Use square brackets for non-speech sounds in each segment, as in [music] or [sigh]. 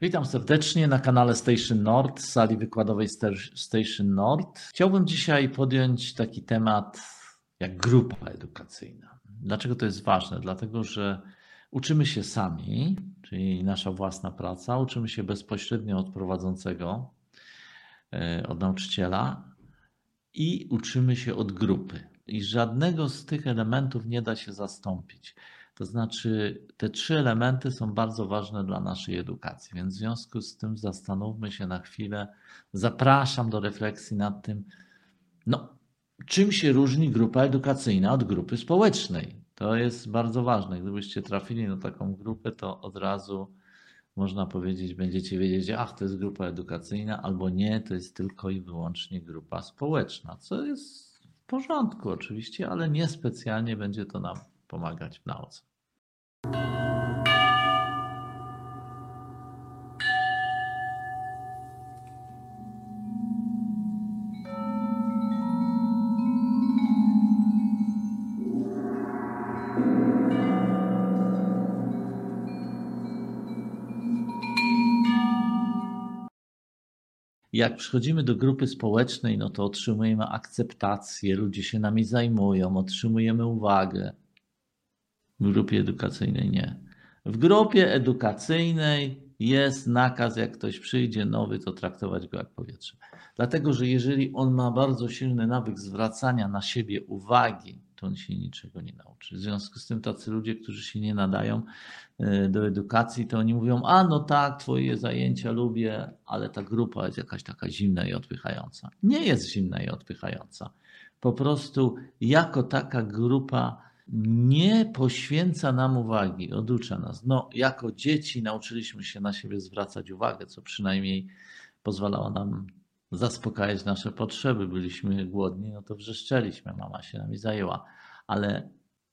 Witam serdecznie na kanale Station Nord, sali wykładowej Station Nord. Chciałbym dzisiaj podjąć taki temat jak grupa edukacyjna. Dlaczego to jest ważne? Dlatego, że uczymy się sami, czyli nasza własna praca, uczymy się bezpośrednio od prowadzącego, e, od nauczyciela i uczymy się od grupy. I żadnego z tych elementów nie da się zastąpić. To znaczy, te trzy elementy są bardzo ważne dla naszej edukacji, więc w związku z tym zastanówmy się na chwilę. Zapraszam do refleksji nad tym, no, czym się różni grupa edukacyjna od grupy społecznej. To jest bardzo ważne. Gdybyście trafili na taką grupę, to od razu można powiedzieć, będziecie wiedzieć, ach, to jest grupa edukacyjna, albo nie, to jest tylko i wyłącznie grupa społeczna, co jest w porządku oczywiście, ale niespecjalnie będzie to nam pomagać w nauce. Jak przychodzimy do grupy społecznej, no to otrzymujemy akceptację, ludzie się nami zajmują, otrzymujemy uwagę. W grupie edukacyjnej nie. W grupie edukacyjnej jest nakaz, jak ktoś przyjdzie nowy, to traktować go jak powietrze. Dlatego, że jeżeli on ma bardzo silny nawyk zwracania na siebie uwagi, to on się niczego nie nauczy. W związku z tym tacy ludzie, którzy się nie nadają e, do edukacji, to oni mówią, a no tak, twoje zajęcia lubię, ale ta grupa jest jakaś taka zimna i odpychająca. Nie jest zimna i odpychająca. Po prostu jako taka grupa nie poświęca nam uwagi, oducza nas. No, jako dzieci nauczyliśmy się na siebie zwracać uwagę, co przynajmniej pozwalało nam zaspokajać nasze potrzeby. Byliśmy głodni, no to wrzeszczeliśmy, mama się nami zajęła, ale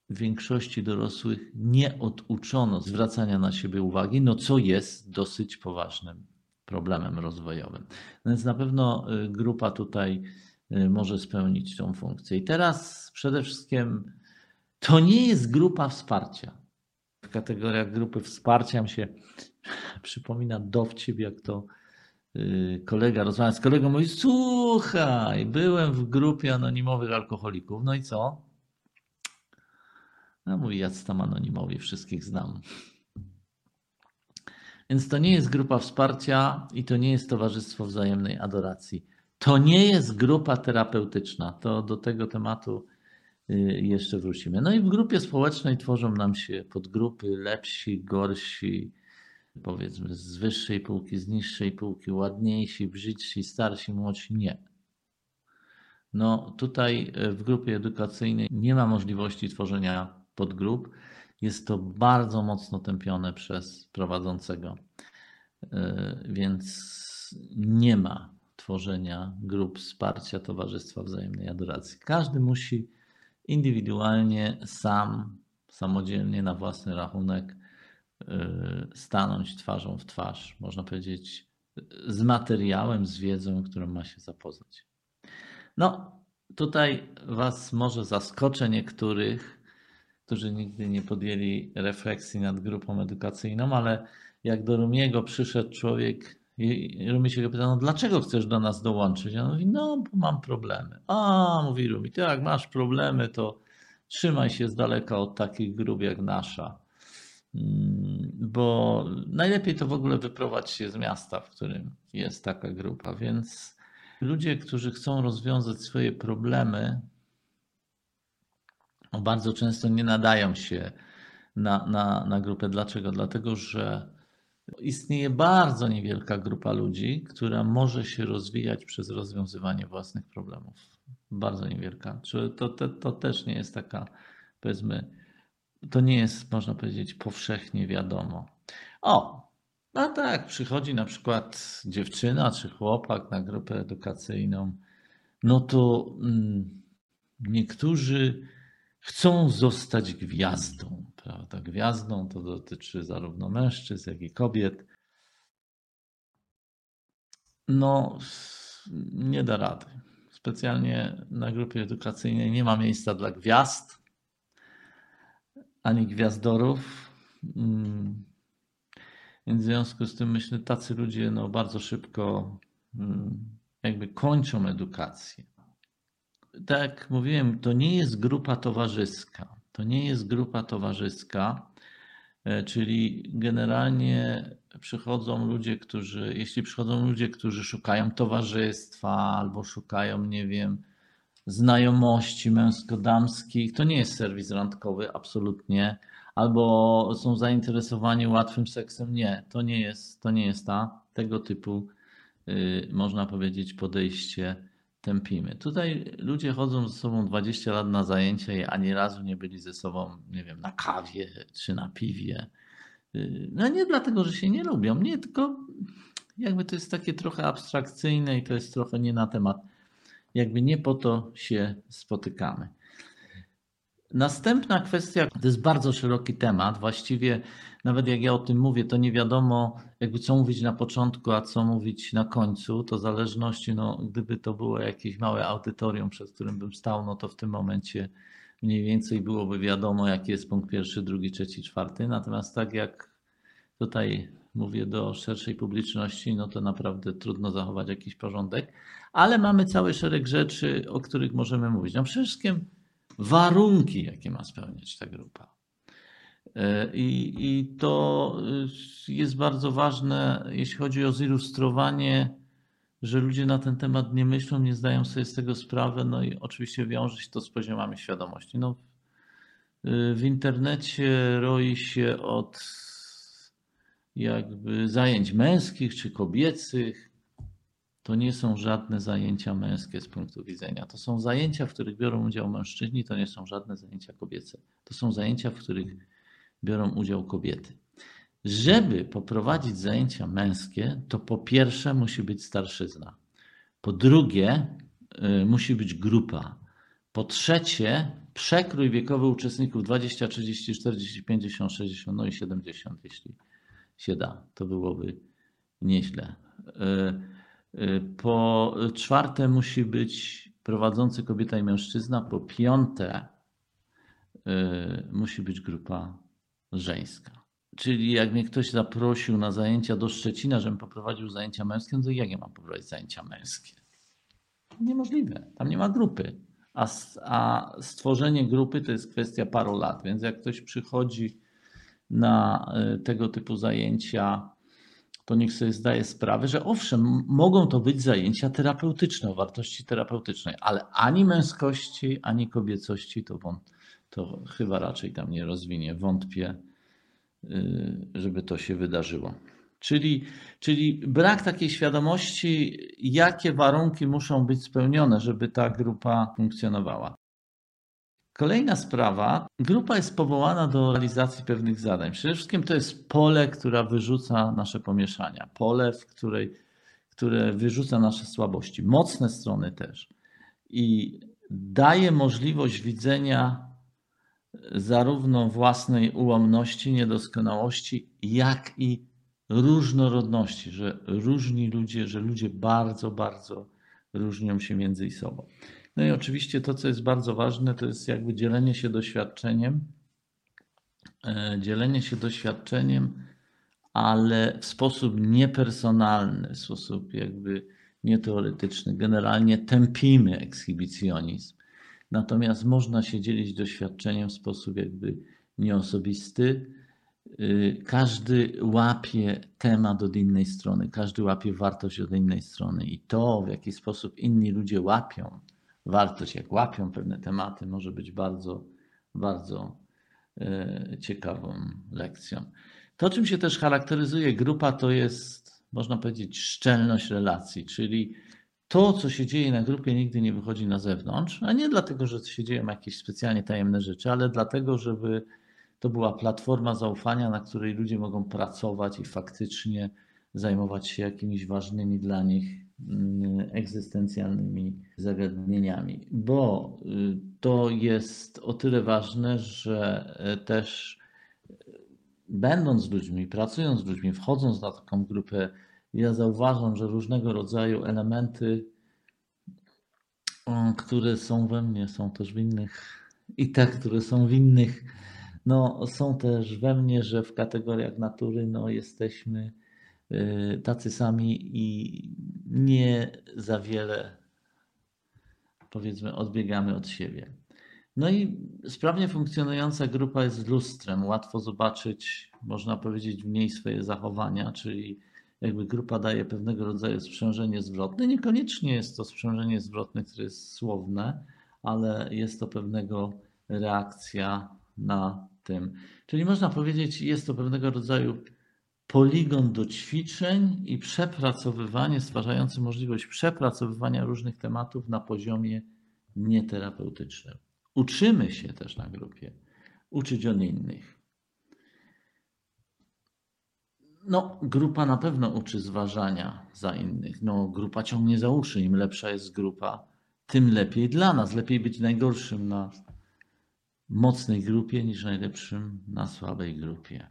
w większości dorosłych nie oduczono zwracania na siebie uwagi, no co jest dosyć poważnym problemem rozwojowym. No więc na pewno y, grupa tutaj y, może spełnić tą funkcję. I teraz przede wszystkim to nie jest grupa wsparcia. W kategoriach grupy wsparcia mi się [laughs] przypomina dowcip, jak to y, kolega rozmawia z kolegą, mówi, słuchaj, byłem w grupie anonimowych alkoholików, no i co? No mówi, ja tam anonimowi, wszystkich znam. Więc to nie jest grupa wsparcia i to nie jest towarzystwo wzajemnej adoracji. To nie jest grupa terapeutyczna. To do tego tematu jeszcze wrócimy. No i w grupie społecznej tworzą nam się podgrupy lepsi, gorsi, powiedzmy z wyższej półki, z niższej półki, ładniejsi, brzydsi, starsi, młodsi. Nie. No tutaj y, w grupie edukacyjnej nie ma możliwości tworzenia podgrup. Jest to bardzo mocno tępione przez prowadzącego, y, więc nie ma tworzenia grup wsparcia Towarzystwa Wzajemnej Adoracji. Każdy musi indywidualnie, sam, samodzielnie, na własny rachunek y, stanąć twarzą w twarz, można powiedzieć, z materiałem, z wiedzą, którą ma się zapoznać. No, tutaj Was może zaskoczę niektórych, którzy nigdy nie podjęli refleksji nad grupą edukacyjną, ale jak do Rumiego przyszedł człowiek i Rumi się go pyta, no dlaczego chcesz do nas dołączyć? On mówi, no bo mam problemy. A, mówi Rumi, ty jak masz problemy, to trzymaj się z daleka od takich grup jak nasza. Mm, bo najlepiej to w ogóle wyprowadzić się z miasta, w którym jest taka grupa. Więc ludzie, którzy chcą rozwiązać swoje problemy, bardzo często nie nadają się na, na, na grupę. Dlaczego? Dlatego, że Istnieje bardzo niewielka grupa ludzi, która może się rozwijać przez rozwiązywanie własnych problemów. Bardzo niewielka. To, to, to też nie jest taka, powiedzmy, to nie jest, można powiedzieć, powszechnie wiadomo. O, no tak, przychodzi na przykład dziewczyna czy chłopak na grupę edukacyjną, no to mm, niektórzy chcą zostać gwiazdą. Prawda? Gwiazdą to dotyczy zarówno mężczyzn, jak i kobiet. No, nie da rady. Specjalnie na grupie edukacyjnej nie ma miejsca dla gwiazd ani gwiazdorów. Mm. Więc w związku z tym myślę, tacy ludzie no, bardzo szybko mm, jakby kończą edukację. Tak jak mówiłem, to nie jest grupa towarzyska. To nie jest grupa towarzyska, e, czyli generalnie przychodzą ludzie, którzy, jeśli przychodzą ludzie, którzy szukają towarzystwa albo szukają, nie wiem, znajomości męsko-damskich, to nie jest serwis randkowy, absolutnie. Albo są zainteresowani łatwym seksem, nie, to nie jest, to nie jest ta, tego typu, yy, można powiedzieć, podejście tępimy. Tutaj ludzie chodzą ze sobą 20 lat na zajęcia i ani razu nie byli ze sobą, nie wiem, na kawie czy na piwie. Yy, no nie dlatego, że się nie lubią, nie, tylko jakby to jest takie trochę abstrakcyjne i to jest trochę nie na temat jakby nie po to się spotykamy. Następna kwestia to jest bardzo szeroki temat. Właściwie nawet jak ja o tym mówię, to nie wiadomo, jakby co mówić na początku, a co mówić na końcu. To zależności, no, gdyby to było jakieś małe audytorium, przed którym bym stał, no to w tym momencie mniej więcej byłoby wiadomo, jaki jest punkt pierwszy, drugi, trzeci, czwarty. Natomiast tak jak tutaj mówię do szerszej publiczności, no to naprawdę trudno zachować jakiś porządek, ale mamy cały szereg rzeczy, o których możemy mówić. No przede wszystkim warunki, jakie ma spełniać ta grupa. E, I, I to jest bardzo ważne, jeśli chodzi o zilustrowanie, że ludzie na ten temat nie myślą, nie zdają sobie z tego sprawy, no i oczywiście wiąże się to z poziomami świadomości. No, w internecie roi się od jakby zajęć męskich czy kobiecych. To nie są żadne zajęcia męskie z punktu widzenia. To są zajęcia, w których biorą udział mężczyźni, to nie są żadne zajęcia kobiece. To są zajęcia, w których biorą udział kobiety. Żeby poprowadzić zajęcia męskie, to po pierwsze musi być starszyzna. Po drugie, y, musi być grupa. Po trzecie, przekrój wiekowy uczestników 20, 30, 40, 50, 60, no i 70, jeśli się da. To byłoby nieźle. E, po czwarte musi być prowadzący kobieta i mężczyzna. Po piąte e, musi być grupa żeńska. Czyli jak mnie ktoś zaprosił na zajęcia do Szczecina, żebym poprowadził zajęcia męskie, to jak ja mam poprowadzić zajęcia męskie? Niemożliwe. Tam nie ma grupy. A, a stworzenie grupy to jest kwestia paru lat. Więc jak ktoś przychodzi na e, tego typu zajęcia, to niech sobie zdaje sprawę, że owszem, mogą to być zajęcia terapeutyczne, o wartości terapeutycznej, ale ani męskości, ani kobiecości to, to chyba raczej tam nie rozwinie. Wątpię, y, żeby to się wydarzyło. Czyli, czyli brak takiej świadomości, jakie warunki muszą być spełnione, żeby ta grupa funkcjonowała. Kolejna sprawa. Grupa jest powołana do realizacji pewnych zadań. Przede wszystkim to jest pole, które wyrzuca nasze pomieszania. Pole, w której, które wyrzuca nasze słabości, mocne strony też. I daje możliwość widzenia zarówno własnej ułomności, niedoskonałości, jak i różnorodności, że różni ludzie, że ludzie bardzo, bardzo różnią się między sobą. No i oczywiście to, co jest bardzo ważne, to jest jakby dzielenie się doświadczeniem. E, dzielenie się doświadczeniem, ale w sposób niepersonalny, w sposób jakby nieteoretyczny. Generalnie tępimy ekshibicjonizm. Natomiast można się dzielić doświadczeniem w sposób jakby nieosobisty. Y, każdy łapie temat od innej strony, każdy łapie wartość od innej strony i to, w jaki sposób inni ludzie łapią wartość, jak łapią pewne tematy, może być bardzo, bardzo e, ciekawą lekcją. To, czym się też charakteryzuje grupa, to jest, można powiedzieć, szczelność relacji, czyli to, co się dzieje na grupie, nigdy nie wychodzi na zewnątrz, a nie dlatego, że się dzieją jakieś specjalnie tajemne rzeczy, ale dlatego, żeby to była platforma zaufania, na której ludzie mogą pracować i faktycznie zajmować się jakimiś ważnymi dla nich Mm, egzystencjalnymi zagadnieniami, bo y, to jest o tyle ważne, że e, też e, będąc z ludźmi, pracując z ludźmi, wchodząc na taką grupę, ja zauważam, że różnego rodzaju elementy, które są we mnie, są też w innych, i te, które są w innych, no, są też we mnie, że w kategoriach natury no, jesteśmy y, tacy sami i nie za wiele, powiedzmy, odbiegamy od siebie. No i sprawnie funkcjonująca grupa jest lustrem. Łatwo zobaczyć, można powiedzieć, w niej swoje zachowania, czyli jakby grupa daje pewnego rodzaju sprzężenie zwrotne. Niekoniecznie jest to sprzężenie zwrotne, które jest słowne, ale jest to pewnego reakcja na tym. Czyli można powiedzieć, jest to pewnego rodzaju poligon do ćwiczeń i przepracowywanie, stwarzający możliwość przepracowywania różnych tematów na poziomie nieterapeutycznym. Uczymy się też na grupie, uczyć od innych. No, grupa na pewno uczy zważania za innych. No, grupa ciągnie za uszy. Im lepsza jest grupa, tym lepiej dla nas. Lepiej być najgorszym na mocnej grupie niż najlepszym na słabej grupie.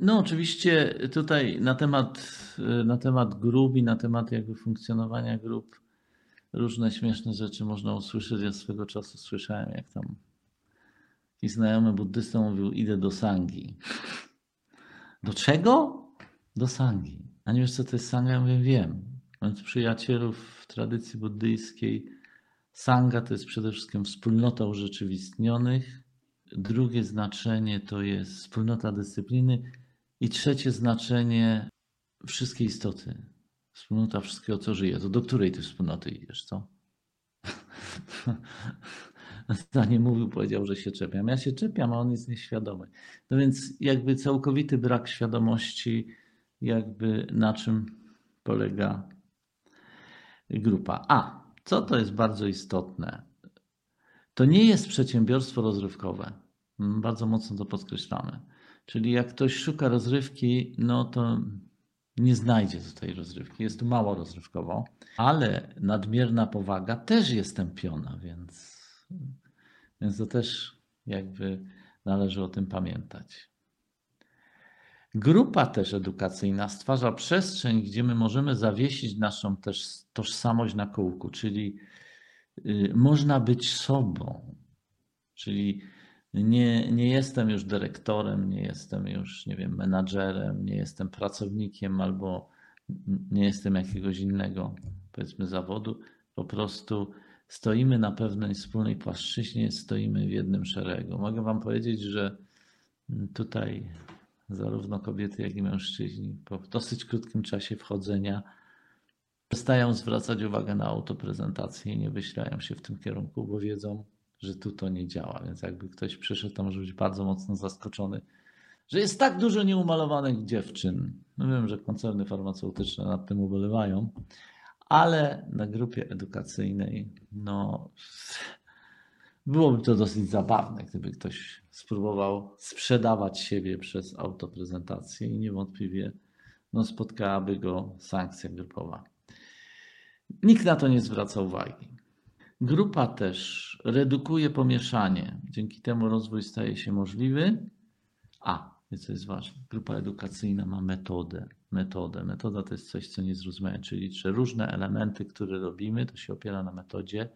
No, oczywiście tutaj na temat, na temat grup i na temat jakby funkcjonowania grup różne śmieszne rzeczy można usłyszeć. Ja swego czasu słyszałem, jak tam jakiś znajomy buddysta mówił, idę do Sangi. Do czego? Do Sangi. A nie wiesz, co to jest Sanga? Ja mówię, wiem. Mając przyjacielów w tradycji buddyjskiej, Sanga to jest przede wszystkim wspólnota urzeczywistnionych. Drugie znaczenie to jest wspólnota dyscypliny. I trzecie znaczenie wszystkie istoty. Wspólnota wszystkiego, co żyje. To do której ty wspólnoty idziesz, co? [laughs] nie mówił, powiedział, że się czepiam. Ja się czepiam, a on jest nieświadomy. No więc jakby całkowity brak świadomości, jakby na czym polega grupa. A, co to jest bardzo istotne? To nie jest przedsiębiorstwo rozrywkowe. Mm, bardzo mocno to podkreślamy. Czyli jak ktoś szuka rozrywki, no to nie znajdzie tutaj rozrywki. Jest tu mało rozrywkowo, ale nadmierna powaga też jest tępiona, więc, więc to też jakby należy o tym pamiętać. Grupa też edukacyjna stwarza przestrzeń, gdzie my możemy zawiesić naszą też tożsamość na kółku, czyli y, można być sobą, czyli nie, nie jestem już dyrektorem, nie jestem już, nie wiem, menadżerem, nie jestem pracownikiem albo nie jestem jakiegoś innego, powiedzmy, zawodu. Po prostu stoimy na pewnej wspólnej płaszczyźnie, stoimy w jednym szeregu. Mogę Wam powiedzieć, że tutaj zarówno kobiety, jak i mężczyźni po dosyć krótkim czasie wchodzenia przestają zwracać uwagę na autoprezentację i nie wyślają się w tym kierunku, bo wiedzą, że tu to nie działa. Więc jakby ktoś przyszedł, to może być bardzo mocno zaskoczony, że jest tak dużo nieumalowanych dziewczyn. No wiem, że koncerny farmaceutyczne nad tym ubolewają, ale na grupie edukacyjnej, no, byłoby to dosyć zabawne, gdyby ktoś spróbował sprzedawać siebie przez autoprezentację i niewątpliwie no, spotkałaby go sankcja grupowa. Nikt na to nie zwraca uwagi. Grupa też redukuje pomieszanie. Dzięki temu rozwój staje się możliwy. A, co jest ważne, grupa edukacyjna ma metodę. Metodę. Metoda to jest coś, co nie zrozumiałem, czyli że różne elementy, które robimy, to się opiera na metodzie,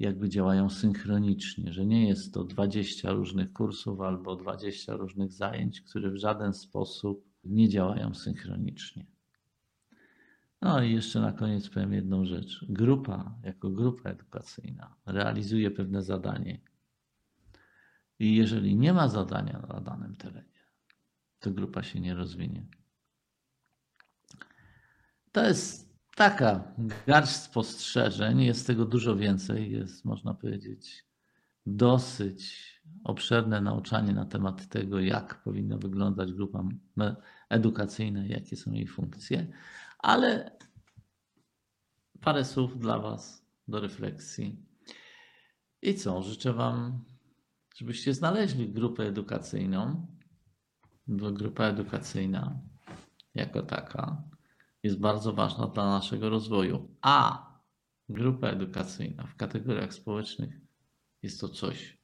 jakby działają synchronicznie, że nie jest to 20 różnych kursów albo 20 różnych zajęć, które w żaden sposób nie działają synchronicznie. No i jeszcze na koniec powiem jedną rzecz. Grupa, jako grupa edukacyjna, realizuje pewne zadanie. I jeżeli nie ma zadania na danym terenie, to grupa się nie rozwinie. To jest taka garść spostrzeżeń, jest tego dużo więcej, jest można powiedzieć dosyć obszerne nauczanie na temat tego, jak powinna wyglądać grupa edukacyjna, jakie są jej funkcje, ale parę słów dla Was do refleksji. I co? Życzę Wam, żebyście znaleźli grupę edukacyjną, bo grupa edukacyjna jako taka jest bardzo ważna dla naszego rozwoju. A grupa edukacyjna w kategoriach społecznych jest to coś,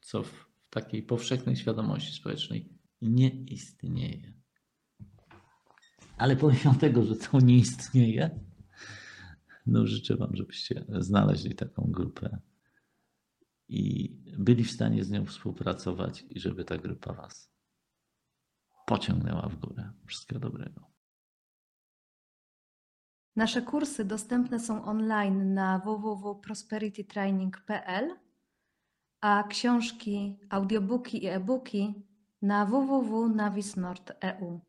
co w takiej powszechnej świadomości społecznej nie istnieje. Ale pomimo tego, że to nie istnieje, no życzę Wam, żebyście znaleźli taką grupę i byli w stanie z nią współpracować i żeby ta grupa Was pociągnęła w górę. Wszystkiego dobrego. Nasze kursy dostępne są online na www.prosperitytraining.pl, a książki, audiobooki i e-booki na www.navisnord.eu.